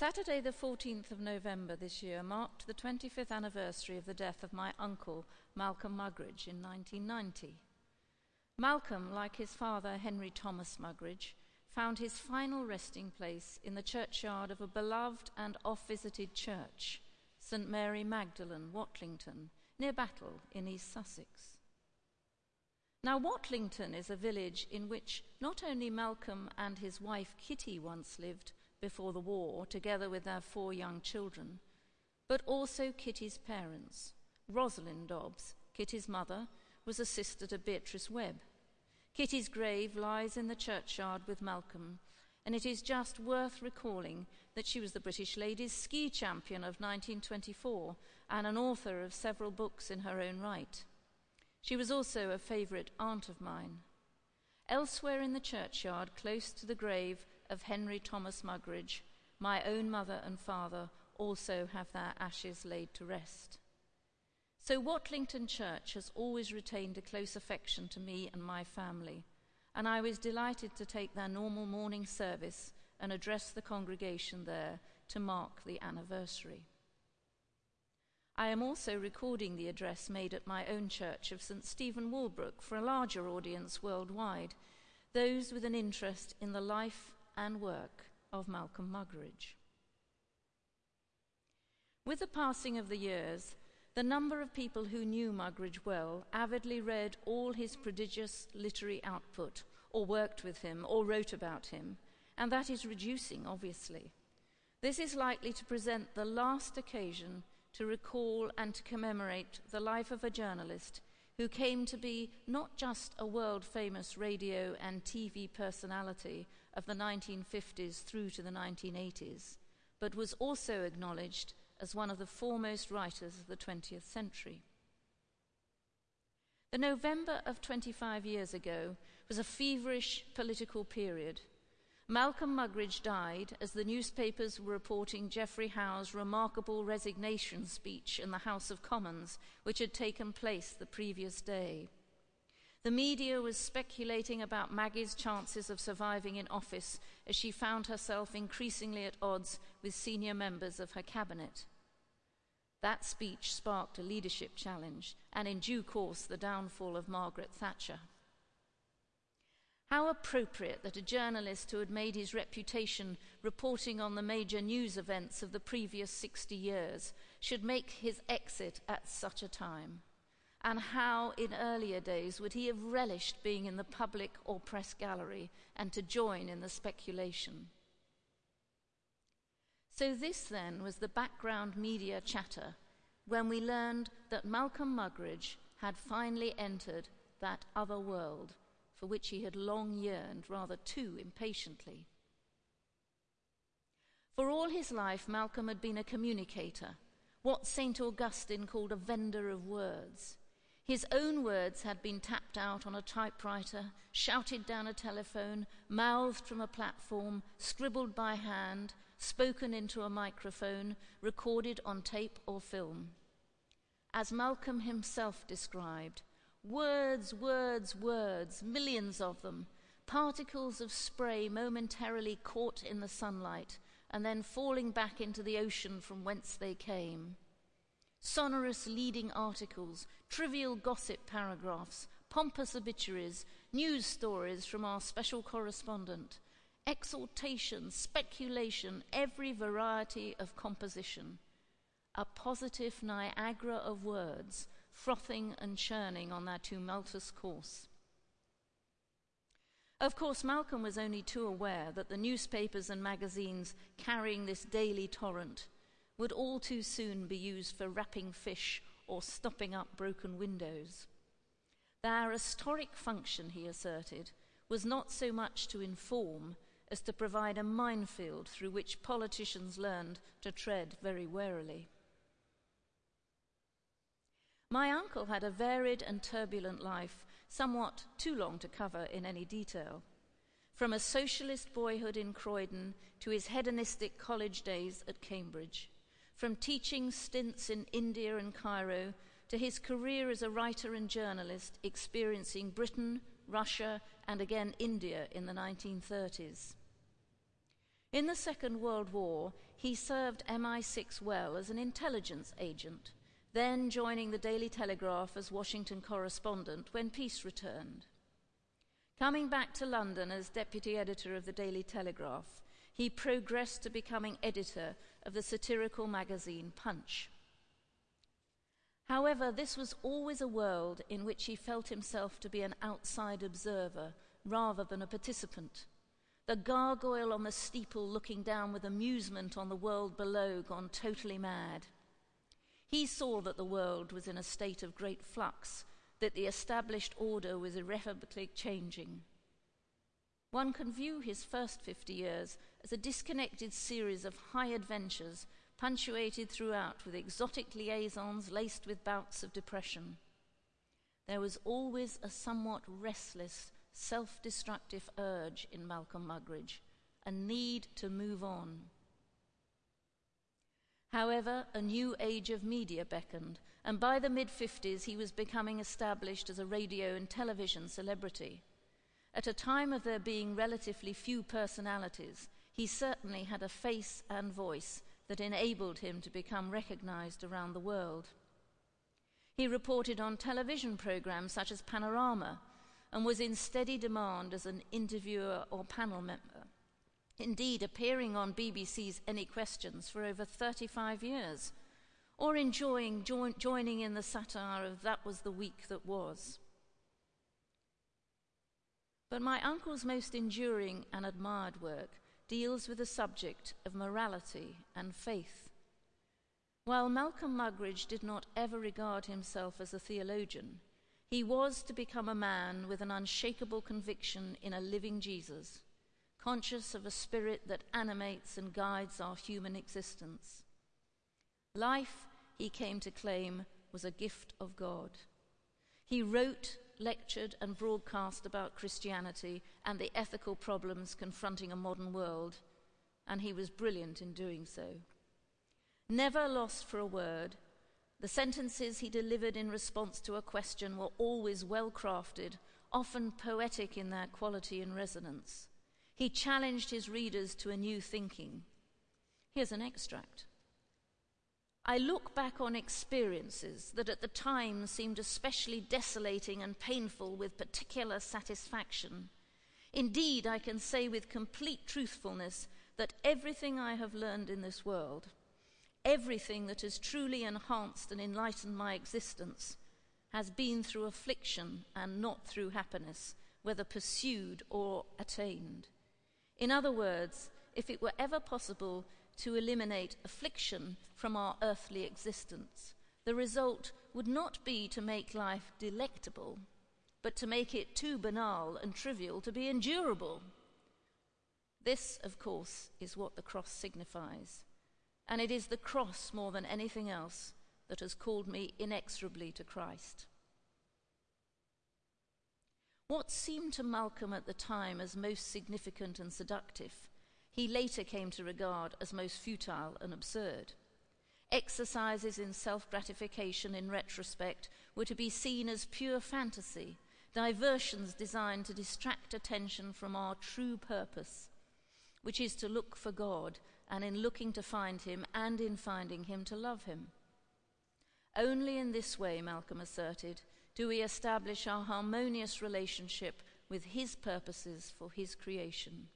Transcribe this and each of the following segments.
Saturday, the 14th of November this year, marked the 25th anniversary of the death of my uncle, Malcolm Muggeridge, in 1990. Malcolm, like his father, Henry Thomas Muggeridge, found his final resting place in the churchyard of a beloved and oft visited church, St Mary Magdalene, Whatlington, near Battle in East Sussex. Now, Whatlington is a village in which not only Malcolm and his wife Kitty once lived, before the war, together with their four young children, but also Kitty's parents. Rosalind Dobbs, Kitty's mother, was a sister to Beatrice Webb. Kitty's grave lies in the churchyard with Malcolm, and it is just worth recalling that she was the British ladies' ski champion of 1924 and an author of several books in her own right. She was also a favourite aunt of mine. Elsewhere in the churchyard, close to the grave of Henry Thomas Muggeridge, my own mother and father also have their ashes laid to rest. So Whatlington Church has always retained a close affection to me and my family, and I was delighted to take their normal morning service and address the congregation there to mark the anniversary. I am also recording the address made at my own church of St. Stephen Walbrook for a larger audience worldwide, those with an interest in the life and work of Malcolm Muggeridge. With the passing of the years, the number of people who knew Muggeridge well avidly read all his prodigious literary output, or worked with him, or wrote about him, and that is reducing, obviously. This is likely to present the last occasion to recall and to commemorate the life of a journalist who came to be not just a world famous radio and TV personality of the 1950s through to the 1980s, but was also acknowledged as one of the foremost writers of the 20th century. The November of 25 years ago was a feverish political period. Malcolm Muggeridge died as the newspapers were reporting Geoffrey Howe's remarkable resignation speech in the House of Commons, which had taken place the previous day. The media was speculating about Maggie's chances of surviving in office as she found herself increasingly at odds with senior members of her cabinet. That speech sparked a leadership challenge and, in due course, the downfall of Margaret Thatcher. How appropriate that a journalist who had made his reputation reporting on the major news events of the previous 60 years should make his exit at such a time and how in earlier days would he have relished being in the public or press gallery and to join in the speculation. So, this then was the background media chatter when we learned that Malcolm Muggeridge had finally entered that other world for which he had long yearned rather too impatiently. For all his life, Malcolm had been a communicator, what St. Augustine called a vendor of words. His own words had been tapped out on a typewriter, shouted down a telephone, mouthed from a platform, scribbled by hand, spoken into a microphone, recorded on tape or film. As Malcolm himself described, words, words, words, millions of them, particles of spray momentarily caught in the sunlight and then falling back into the ocean from whence they came sonorous leading articles, trivial gossip paragraphs, pompous obituaries, news stories from our special correspondent, exhortation, speculation, every variety of composition. A positive Niagara of words, frothing and churning on their tumultuous course. Of course, Malcolm was only too aware that the newspapers and magazines carrying this daily torrent would all too soon be used for wrapping fish or stopping up broken windows. Their historic function, he asserted, was not so much to inform as to provide a minefield through which politicians learned to tread very warily. My uncle had a varied and turbulent life, somewhat too long to cover in any detail. From a socialist boyhood in Croydon to his hedonistic college days at Cambridge, from teaching stints in India and Cairo to his career as a writer and journalist experiencing Britain, Russia, and again India in the 1930s. In the Second World War, he served MI6 well as an intelligence agent, then joining the Daily Telegraph as Washington correspondent when peace returned. Coming back to London as deputy editor of the Daily Telegraph, he progressed to becoming editor of the satirical magazine Punch. However, this was always a world in which he felt himself to be an outside observer rather than a participant. The gargoyle on the steeple looking down with amusement on the world below, gone totally mad. He saw that the world was in a state of great flux, that the established order was irrevocably changing. One can view his first 50 years as a disconnected series of high adventures punctuated throughout with exotic liaisons laced with bouts of depression. There was always a somewhat restless, self destructive urge in Malcolm Muggeridge, a need to move on. However, a new age of media beckoned, and by the mid 50s he was becoming established as a radio and television celebrity. At a time of there being relatively few personalities, he certainly had a face and voice that enabled him to become recognized around the world. He reported on television programs such as Panorama and was in steady demand as an interviewer or panel member, indeed, appearing on BBC's Any Questions for over 35 years, or enjoying join, joining in the satire of That Was the Week That Was. But my uncle's most enduring and admired work deals with the subject of morality and faith. While Malcolm Muggeridge did not ever regard himself as a theologian, he was to become a man with an unshakable conviction in a living Jesus, conscious of a spirit that animates and guides our human existence. Life, he came to claim, was a gift of God. He wrote lectured and broadcast about Christianity and the ethical problems confronting a modern world, and he was brilliant in doing so. Never lost for a word, the sentences he delivered in response to a question were always well crafted, often poetic in their quality and resonance. He challenged his readers to a new thinking. Here's an extract. I look back on experiences that at the time seemed especially desolating and painful with particular satisfaction. Indeed, I can say with complete truthfulness that everything I have learned in this world, everything that has truly enhanced and enlightened my existence, has been through affliction and not through happiness, whether pursued or attained. In other words, if it were ever possible to eliminate affliction from our earthly existence. The result would not be to make life delectable, but to make it too banal and trivial to be endurable. This, of course, is what the cross signifies. And it is the cross more than anything else that has called me inexorably to Christ. What seemed to Malcolm at the time as most significant and seductive he later came to regard as most futile and absurd. Exercises in self gratification in retrospect were to be seen as pure fantasy, diversions designed to distract attention from our true purpose, which is to look for God, and in looking to find Him, and in finding Him to love Him. Only in this way, Malcolm asserted, do we establish our harmonious relationship with His purposes for His creation.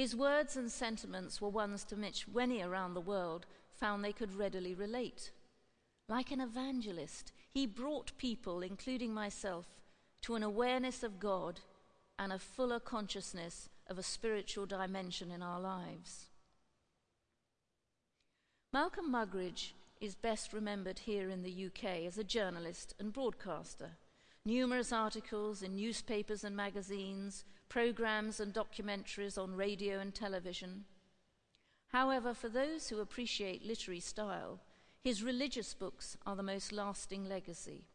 His words and sentiments were ones to which many around the world found they could readily relate. Like an evangelist, he brought people, including myself, to an awareness of God and a fuller consciousness of a spiritual dimension in our lives. Malcolm Muggeridge is best remembered here in the UK as a journalist and broadcaster. Numerous articles in newspapers and magazines, programs and documentaries on radio and television. However, for those who appreciate literary style, his religious books are the most lasting legacy.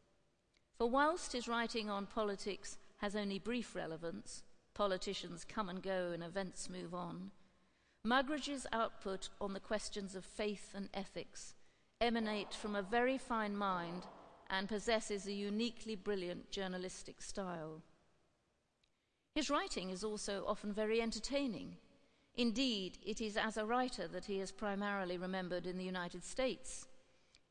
For whilst his writing on politics has only brief relevance, politicians come and go and events move on, Muggeridge's output on the questions of faith and ethics emanate from a very fine mind and possesses a uniquely brilliant journalistic style. His writing is also often very entertaining. Indeed, it is as a writer that he is primarily remembered in the United States.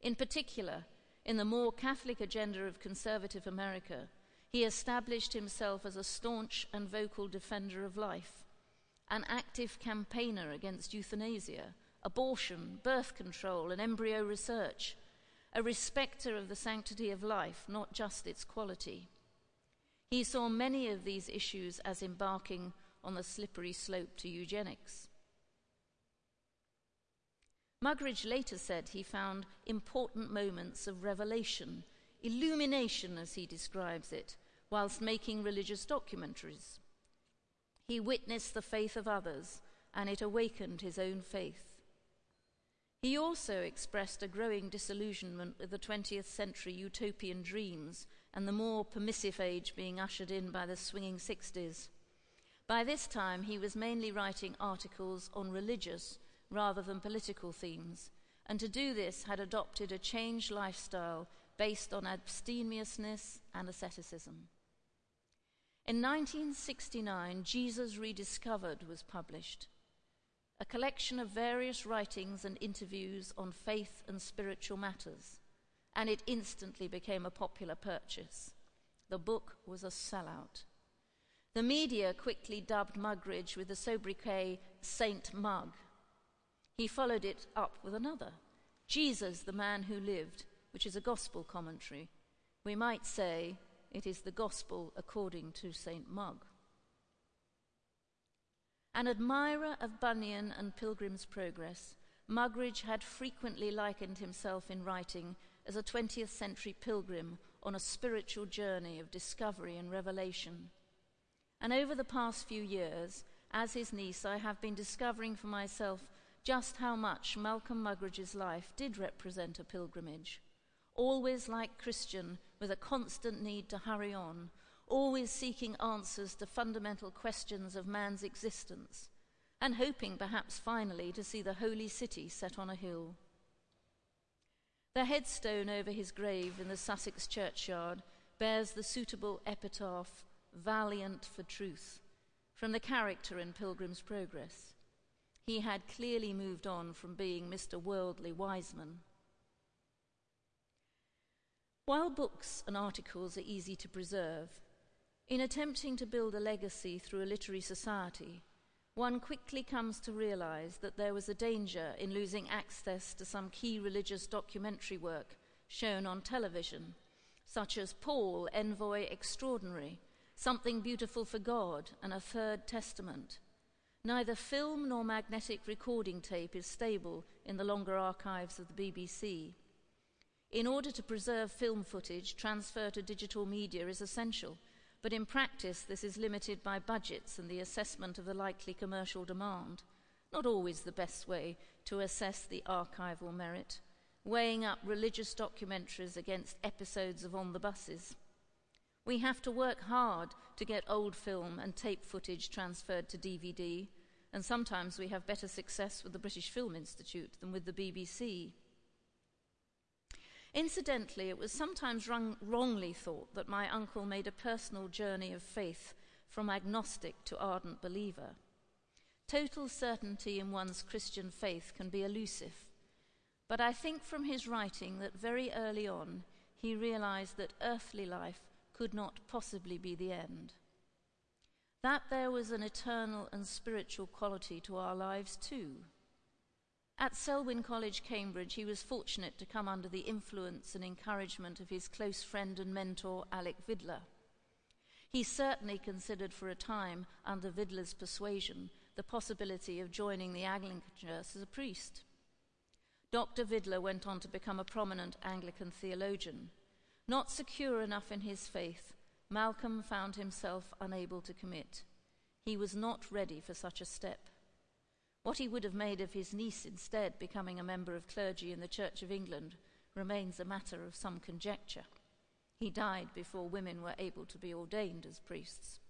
In particular, in the more Catholic agenda of conservative America, he established himself as a staunch and vocal defender of life, an active campaigner against euthanasia, abortion, birth control, and embryo research, a respecter of the sanctity of life, not just its quality. He saw many of these issues as embarking on the slippery slope to eugenics. Muggeridge later said he found important moments of revelation, illumination as he describes it, whilst making religious documentaries. He witnessed the faith of others, and it awakened his own faith. He also expressed a growing disillusionment with the 20th century utopian dreams and the more permissive age being ushered in by the swinging 60s. By this time, he was mainly writing articles on religious rather than political themes, and to do this had adopted a changed lifestyle based on abstemiousness and asceticism. In 1969, Jesus Rediscovered was published, a collection of various writings and interviews on faith and spiritual matters, and it instantly became a popular purchase. The book was a sellout. The media quickly dubbed Muggeridge with the sobriquet Saint Mug. He followed it up with another, Jesus, the Man Who Lived, which is a gospel commentary. We might say it is the gospel according to Saint Mug. An admirer of Bunyan and Pilgrim's Progress, Muggeridge had frequently likened himself in writing as a 20th century pilgrim on a spiritual journey of discovery and revelation. And over the past few years, as his niece, I have been discovering for myself just how much Malcolm Muggeridge's life did represent a pilgrimage. Always like Christian, with a constant need to hurry on, always seeking answers to fundamental questions of man's existence, and hoping perhaps finally to see the holy city set on a hill. The headstone over his grave in the Sussex churchyard bears the suitable epitaph valiant for truth, from the character in Pilgrim's Progress. He had clearly moved on from being Mr. Worldly Wiseman. While books and articles are easy to preserve, in attempting to build a legacy through a literary society, one quickly comes to realize that there was a danger in losing access to some key religious documentary work shown on television, such as Paul, Envoy Extraordinary, something beautiful for God, and a third testament. Neither film nor magnetic recording tape is stable in the longer archives of the BBC. In order to preserve film footage, transfer to digital media is essential, but in practice, this is limited by budgets and the assessment of the likely commercial demand. Not always the best way to assess the archival merit, weighing up religious documentaries against episodes of On the Buses. We have to work hard to get old film and tape footage transferred to DVD, and sometimes we have better success with the British Film Institute than with the BBC. Incidentally, it was sometimes wrong, wrongly thought that my uncle made a personal journey of faith from agnostic to ardent believer. Total certainty in one's Christian faith can be elusive, but I think from his writing that very early on he realized that earthly life could not possibly be the end. That there was an eternal and spiritual quality to our lives too. At Selwyn College, Cambridge, he was fortunate to come under the influence and encouragement of his close friend and mentor, Alec Vidler. He certainly considered for a time, under Vidler's persuasion, the possibility of joining the Anglican Church as a priest. Dr. Vidler went on to become a prominent Anglican theologian. Not secure enough in his faith, Malcolm found himself unable to commit. He was not ready for such a step. What he would have made of his niece instead becoming a member of clergy in the Church of England remains a matter of some conjecture. He died before women were able to be ordained as priests.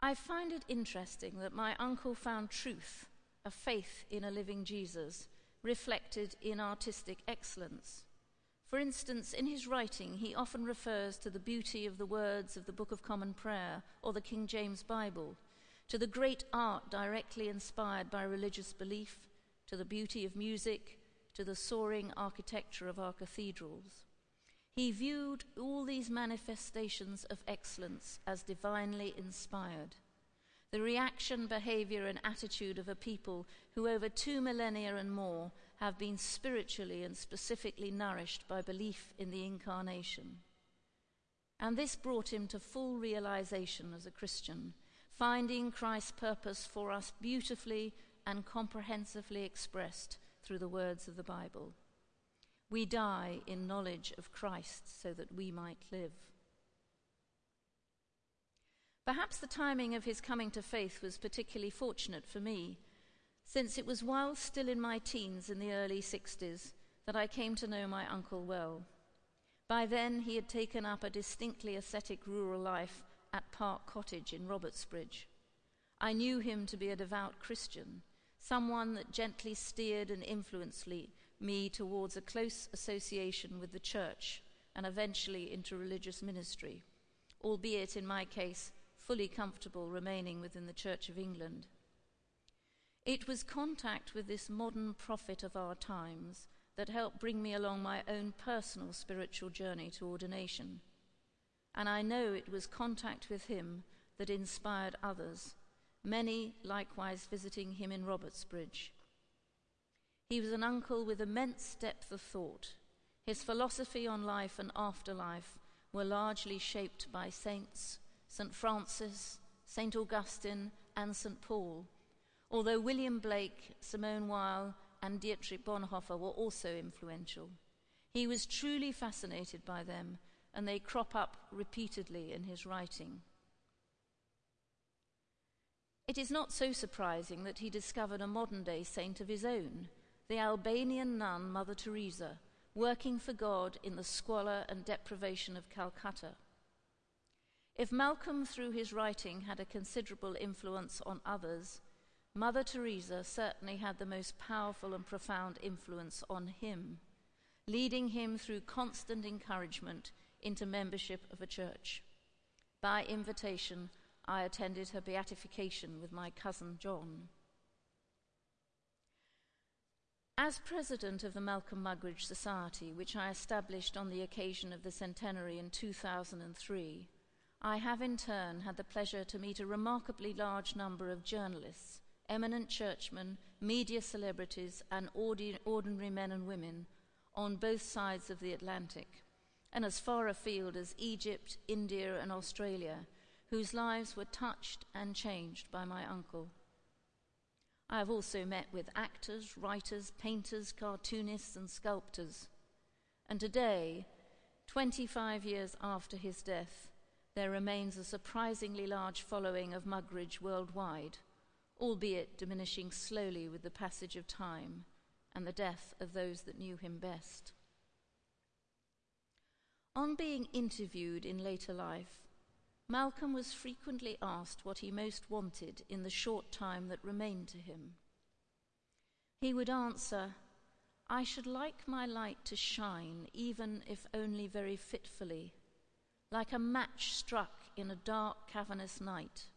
I find it interesting that my uncle found truth, a faith in a living Jesus, reflected in artistic excellence. For instance, in his writing, he often refers to the beauty of the words of the Book of Common Prayer or the King James Bible, to the great art directly inspired by religious belief, to the beauty of music, to the soaring architecture of our cathedrals. He viewed all these manifestations of excellence as divinely inspired. The reaction, behavior, and attitude of a people who, over two millennia and more, have been spiritually and specifically nourished by belief in the incarnation. And this brought him to full realization as a Christian, finding Christ's purpose for us beautifully and comprehensively expressed through the words of the Bible. We die in knowledge of Christ so that we might live. Perhaps the timing of his coming to faith was particularly fortunate for me, since it was while still in my teens in the early 60s that I came to know my uncle well. By then, he had taken up a distinctly ascetic rural life at Park Cottage in Robertsbridge. I knew him to be a devout Christian, someone that gently steered and influenced me towards a close association with the church and eventually into religious ministry, albeit in my case, fully comfortable remaining within the Church of England. It was contact with this modern prophet of our times that helped bring me along my own personal spiritual journey to ordination. And I know it was contact with him that inspired others, many likewise visiting him in Robertsbridge. He was an uncle with immense depth of thought. His philosophy on life and afterlife were largely shaped by saints, St. Francis, St. Augustine, and St. Paul, although William Blake, Simone Weil, and Dietrich Bonhoeffer were also influential. He was truly fascinated by them, and they crop up repeatedly in his writing. It is not so surprising that he discovered a modern day saint of his own, the Albanian nun Mother Teresa, working for God in the squalor and deprivation of Calcutta. If Malcolm, through his writing, had a considerable influence on others, Mother Teresa certainly had the most powerful and profound influence on him, leading him through constant encouragement into membership of a church. By invitation, I attended her beatification with my cousin John. As president of the Malcolm Muggeridge Society, which I established on the occasion of the centenary in 2003, I have in turn had the pleasure to meet a remarkably large number of journalists eminent churchmen, media celebrities, and ordinary men and women on both sides of the Atlantic, and as far afield as Egypt, India, and Australia, whose lives were touched and changed by my uncle. I have also met with actors, writers, painters, cartoonists, and sculptors. And today, 25 years after his death, there remains a surprisingly large following of Muggeridge worldwide albeit diminishing slowly with the passage of time and the death of those that knew him best. On being interviewed in later life, Malcolm was frequently asked what he most wanted in the short time that remained to him. He would answer, I should like my light to shine, even if only very fitfully, like a match struck in a dark, cavernous night,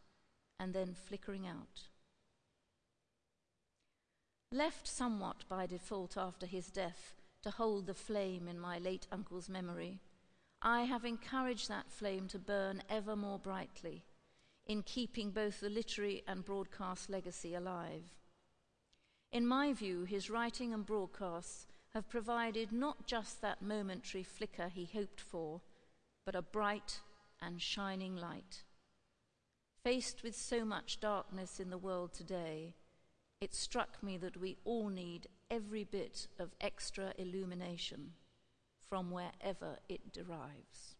and then flickering out. Left somewhat by default after his death to hold the flame in my late uncle's memory, I have encouraged that flame to burn ever more brightly in keeping both the literary and broadcast legacy alive. In my view, his writing and broadcasts have provided not just that momentary flicker he hoped for, but a bright and shining light. Faced with so much darkness in the world today, it struck me that we all need every bit of extra illumination from wherever it derives.